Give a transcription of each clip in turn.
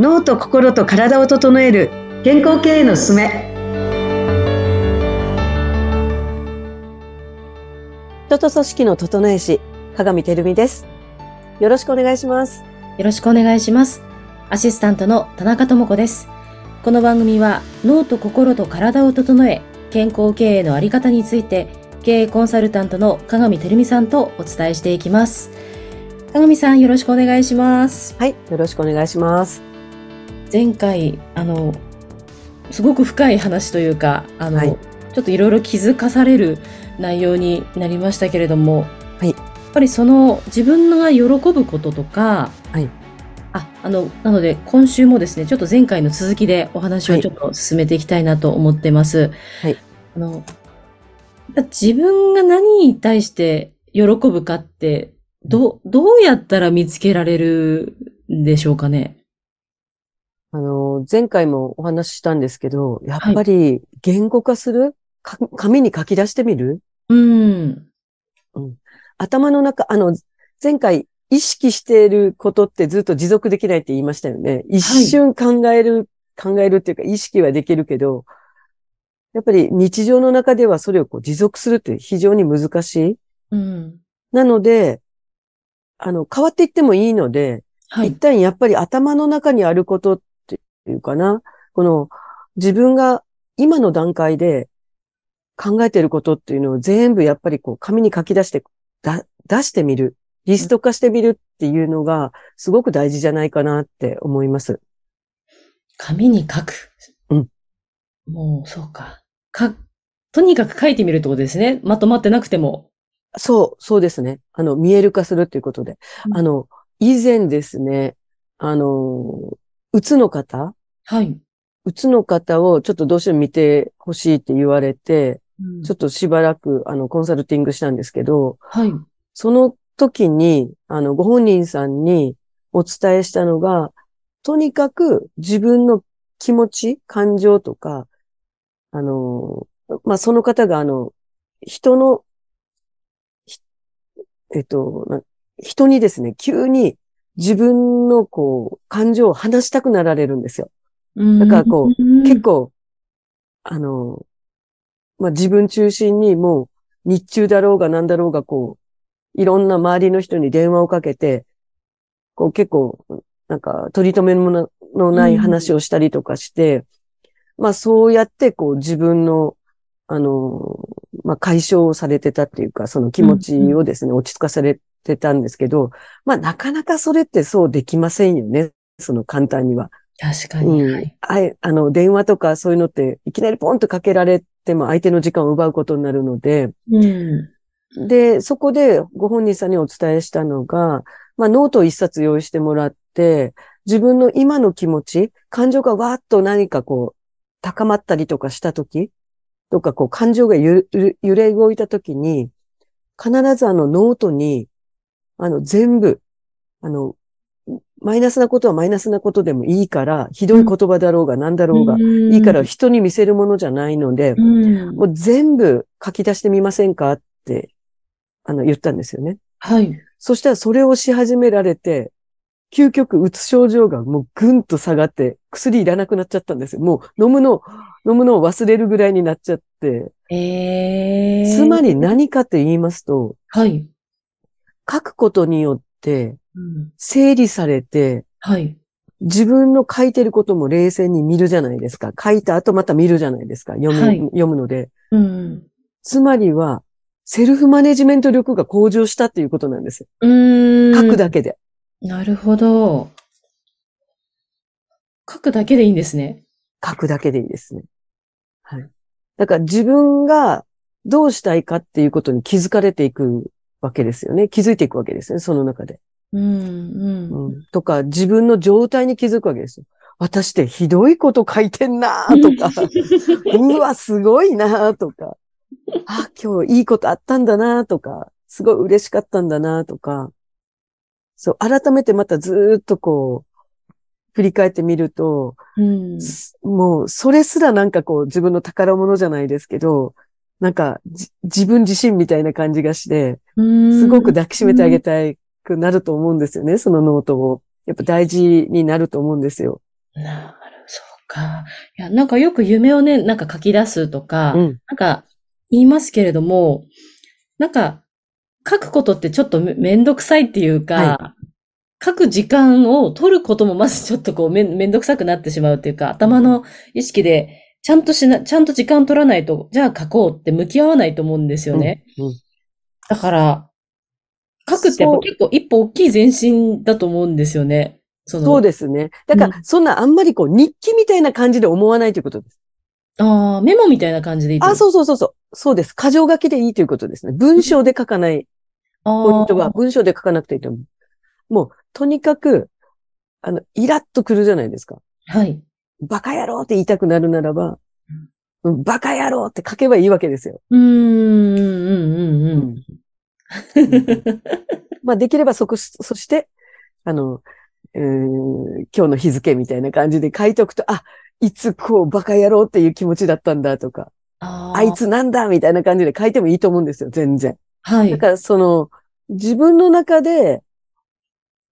脳と心と体を整える健康経営のすすめ。人と組織の整え師鏡てるみです。よろしくお願いします。よろしくお願いします。アシスタントの田中智子です。この番組は脳と心と体を整え健康経営のあり方について経営コンサルタントの鏡てるみさんとお伝えしていきます。鏡さんよろしくお願いします。はいよろしくお願いします前回あのすごく深い話というかあの、はい、ちょっといろいろ気づかされる内容になりましたけれども、はい、やっぱりその自分が喜ぶこととか、はい、ああのなので今週もですねちょっと前回の続きでお話をちょっと進めていきたいなと思ってます。はい、あの自分が何に対して喜ぶかってど、どうやったら見つけられるんでしょうかね？あの、前回もお話ししたんですけど、やっぱり言語化する、はい、紙に書き出してみる？うん。うん。頭の中、あの、前回意識していることってずっと持続できないって言いましたよね。一瞬考える、はい、考えるっていうか意識はできるけど、やっぱり日常の中ではそれをこう持続するって非常に難しい。うん。なので、あの、変わっていってもいいので、はい、一旦やっぱり頭の中にあることっていうかな、この自分が今の段階で考えてることっていうのを全部やっぱりこう紙に書き出してだ出してみる、リスト化してみるっていうのがすごく大事じゃないかなって思います。紙に書く。うん。もう、そうか。か、とにかく書いてみるってことですね。まとまってなくても。そう、そうですね。あの、見える化するっていうことで。うん、あの、以前ですね、あの、うつの方はい。うつの方をちょっとどうしても見てほしいって言われて、うん、ちょっとしばらく、あの、コンサルティングしたんですけど、はい。その時に、あの、ご本人さんにお伝えしたのが、とにかく自分の気持ち、感情とか、あの、まあ、その方があの、人のえっと、人にですね、急に自分のこう、感情を話したくなられるんですよ。だからこう、結構、あの、まあ、自分中心にもう日中だろうが何だろうがこう、いろんな周りの人に電話をかけて、こう結構、なんか取り留めのない話をしたりとかして、まあそうやってこう自分の、あの、まあ、解消されてたっていうか、その気持ちをですね、落ち着かされてたんですけど、まあ、なかなかそれってそうできませんよね。その簡単には。確かに。うん。ああの、電話とかそういうのって、いきなりポンとかけられても相手の時間を奪うことになるので、うん。で、そこでご本人さんにお伝えしたのが、まあ、ノートを一冊用意してもらって、自分の今の気持ち、感情がわーっと何かこう、高まったりとかしたとき、とかこう感情が揺れ動いたときに、必ずあのノートに、あの全部、あの、マイナスなことはマイナスなことでもいいから、ひどい言葉だろうが何だろうが、いいから人に見せるものじゃないので、もう全部書き出してみませんかって、あの、言ったんですよね。はい。そしたらそれをし始められて、究極うつ症状がもうぐんと下がって、薬いらなくなっちゃったんですよ。もう飲むの、飲むのを忘れるぐらいになっちゃって。えー、つまり何かと言いますと、はい。書くことによって、整理されて、はい。自分の書いてることも冷静に見るじゃないですか。書いた後また見るじゃないですか。読む、はい、読むので。うん、つまりは、セルフマネジメント力が向上したっていうことなんです。うん書くだけで。なるほど。書くだけでいいんですね。書くだけでいいですね。はい。だから自分がどうしたいかっていうことに気づかれていくわけですよね。気づいていくわけですね、その中で。うんうん。うん、とか、自分の状態に気づくわけですよ。私ってひどいこと書いてんなとか、うわ、すごいなとか、あ、今日いいことあったんだなとか、すごい嬉しかったんだなとか、そう、改めてまたずっとこう、振り返ってみると、うん、もう、それすらなんかこう、自分の宝物じゃないですけど、なんか、自分自身みたいな感じがして、すごく抱きしめてあげたくなると思うんですよね、そのノートを。やっぱ大事になると思うんですよ。なる、そうか。いや、なんかよく夢をね、なんか書き出すとか、うん、なんか言いますけれども、なんか書くことってちょっとめんどくさいっていうか、はい、書く時間を取ることもまずちょっとこうめめんどくさくなってしまうっていうか、頭の意識でちゃんとしな、ちゃんと時間取らないと、じゃあ書こうって向き合わないと思うんですよね。うんうん、だから、書くって結構一歩大きい前進だと思うんですよね。そそうですね。だから、そんなあんまりこう日記みたいな感じで思わないということです。ああ、メモみたいな感じでいいあ、そうそうそうそう。そうです。過剰書きでいいということですね。文章で書かない。ポイントが文章で書かなくていいと思う。もう、とにかく、あの、イラッとくるじゃないですか。はい。バカ野郎って言いたくなるならば、うん、バカ野郎って書けばいいわけですよ。うーん、うん、うん、うん。まあ、できればそこ、そして、あの、今日の日付みたいな感じで書いておくと、あ、いつこうバカ野郎っていう気持ちだったんだとか、ああいつなんだみたいな感じで書いてもいいと思うんですよ、全然。はい。だからその、自分の中で、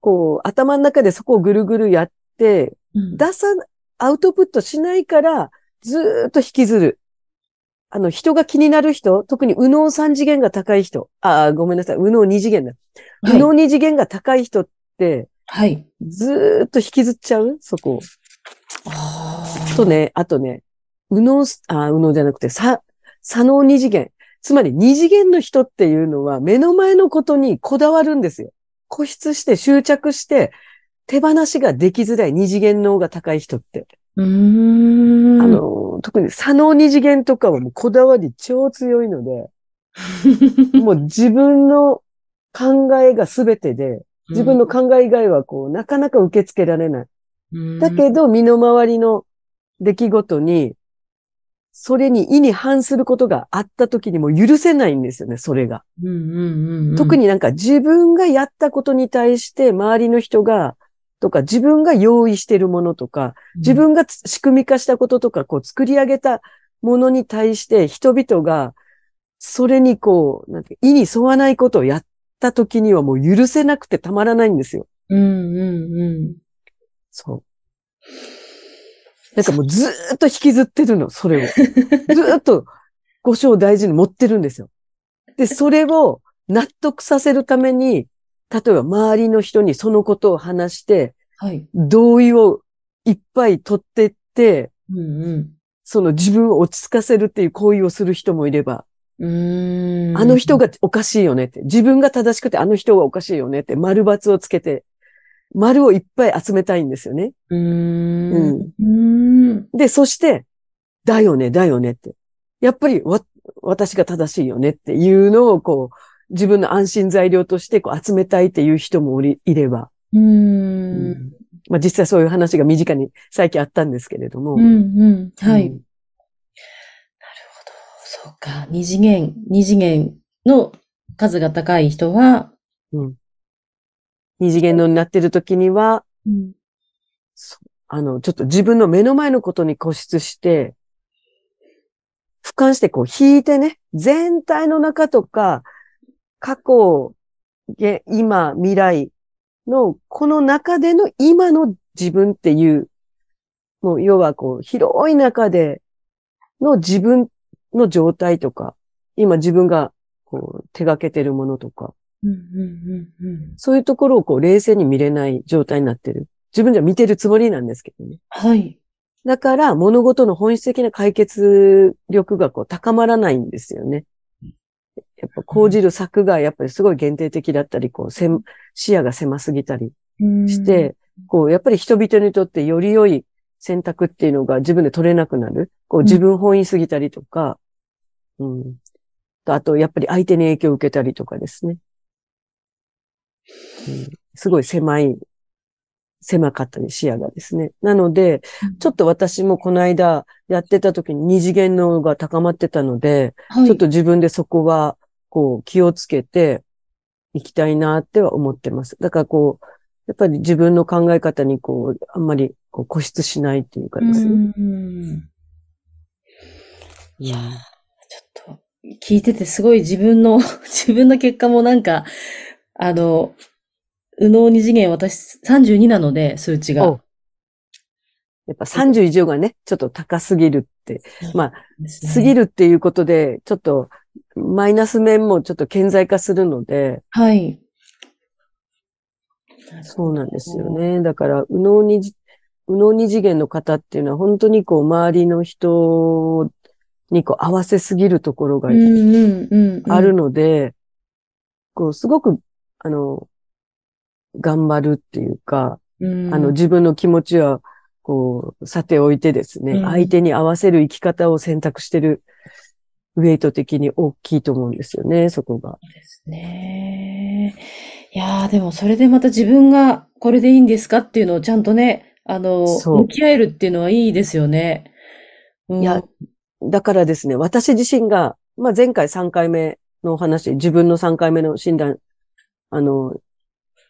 こう、頭の中でそこをぐるぐるやって、うん、出さ、アウトプットしないから、ずっと引きずる。あの、人が気になる人、特に右脳三次元が高い人、あ、ごめんなさい、右脳二次元だ。右脳二次元が高い人って、はい。ずっと引きずっちゃう？そこ。とね、あとね、右脳、あ、右脳じゃなくて、さ、左脳二次元。つまり二次元の人っていうのは目の前のことにこだわるんですよ。固執して執着して手放しができづらい二次元脳が高い人って。うーんあの、特に左脳二次元とかはもうこだわり超強いので、もう自分の考えが全てで、自分の考え以外はこう、なかなか受け付けられない。だけど、身の回りの出来事に、それに意に反することがあった時にも許せないんですよね、それが。特になんか自分がやったことに対して周りの人が、とか自分が用意しているものとか、自分が仕組み化したこととか、こう作り上げたものに対して人々が、それにこう、なんて意に沿わないことをやった時にはもう許せなくてたまらないんですよ。うんうんうん。そう。なんかもうずーっと引きずってるの、それを。ずーっと五章を大事に持ってるんですよ。で、それを納得させるために、例えば周りの人にそのことを話して、はい、同意をいっぱい取ってって、うんうん、その自分を落ち着かせるっていう行為をする人もいれば、うんあの人がおかしいよねって、自分が正しくてあの人がおかしいよねって丸抜をつけて丸をいっぱい集めたいんですよね。うん。うん。で、そして、だよね、だよねって。やっぱりわ、私が正しいよねっていうのを、こう、自分の安心材料としてこう集めたいっていう人もいれば。うん。まあ実際そういう話が身近に最近あったんですけれども。うんうん。はい。うん、なるほど。そうか。二次元、二次元の数が高い人は、うん。二次元のになってる時には、うん、あの、ちょっと自分の目の前のことに固執して、俯瞰してこう引いてね、全体の中とか、過去、今、未来の、この中での今の自分っていう、もう要はこう、広い中での自分の状態とか、今自分がこう手掛けてるものとか、そういうところをこう冷静に見れない状態になってる。自分じゃ見てるつもりなんですけどね。はい。だから物事の本質的な解決力がこう高まらないんですよね。やっぱ講じる策がやっぱりすごい限定的だったり、こう、視野が狭すぎたりして、こう、やっぱり人々にとってより良い選択っていうのが自分で取れなくなる。こう、自分本位すぎたりとか、うん。あと、やっぱり相手に影響を受けたりとかですね。すごい狭い、狭かったり視野がですね。なので、ちょっと私もこの間やってた時に二次元のが高まってたので、はい、ちょっと自分でそこは、こう、気をつけていきたいなっては思ってます。だからこう、やっぱり自分の考え方にこう、あんまりこう固執しないっていうかですね。いやちょっと、聞いててすごい自分の、自分の結果もなんか、あの、右脳二次元私32なので、数値が。やっぱ30以上がね、ちょっと高すぎるって、まあ、過ぎるっていうことで、ちょっとマイナス面もちょっと顕在化するので、はい。そうなんですよね。だから、右脳に、右脳二次元の方っていうのは本当にこう周りの人にこう合わせすぎるところがあるので、こうすごく、あの、頑張るっていうか、あの自分の気持ちはこう、さておいてですね、相手に合わせる生き方を選択してるウェイト的に大きいと思うんですよね、そこが。そうですね。いやー、でもそれでまた自分がこれでいいんですかっていうのをちゃんとね、あの、向き合えるっていうのはいいですよね。うん、いや、だからですね、私自身が、まあ、前回3回目のお話、自分の3回目の診断、あの、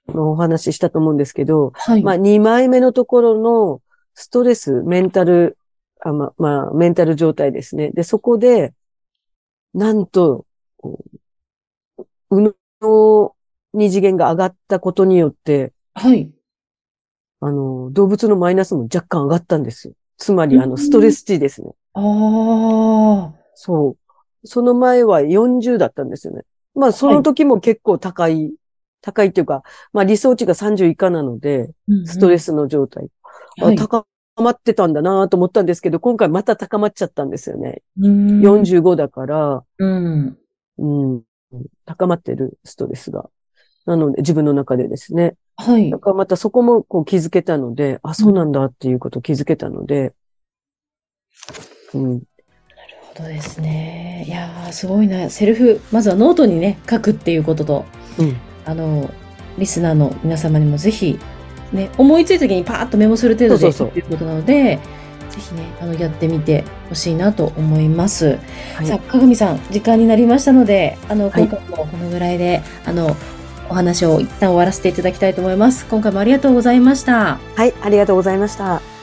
のお話したと思うんですけど、はい、まあ、2枚目のところのストレス、メンタル、あま、まあ、メンタル状態ですね。で、そこで、なんと、うの二次元が上がったことによって、はい。あの、動物のマイナスも若干上がったんですよ。つまり、あの、ストレス値ですね。ああ。そう。その前は40だったんですよね。まあ、その時も結構高い、はい、高いっていうか、まあ理想値が30以下なので、ストレスの状態。はい、高まってたんだなと思ったんですけど、今回また高まっちゃったんですよね。45だから、うん、うん、高まってるストレスが。なので、自分の中でですね。はい。だからまたそこもこう気づけたので、あ、そうなんだっていうことを気づけたので、うん。なるほどですね。いやー、すごいな。セルフ、まずはノートにね、書くっていうことと、うん、あの、リスナーの皆様にもぜひね、思いついた時にパーッとメモする程度でということなので、ぜひね、あの、やってみてほしいなと思います。はい、さあ、かぐみさん、時間になりましたので、あの、今回もこのぐらいで、はい、あの、お話を一旦終わらせていただきたいと思います。今回もありがとうございました。はい、ありがとうございました。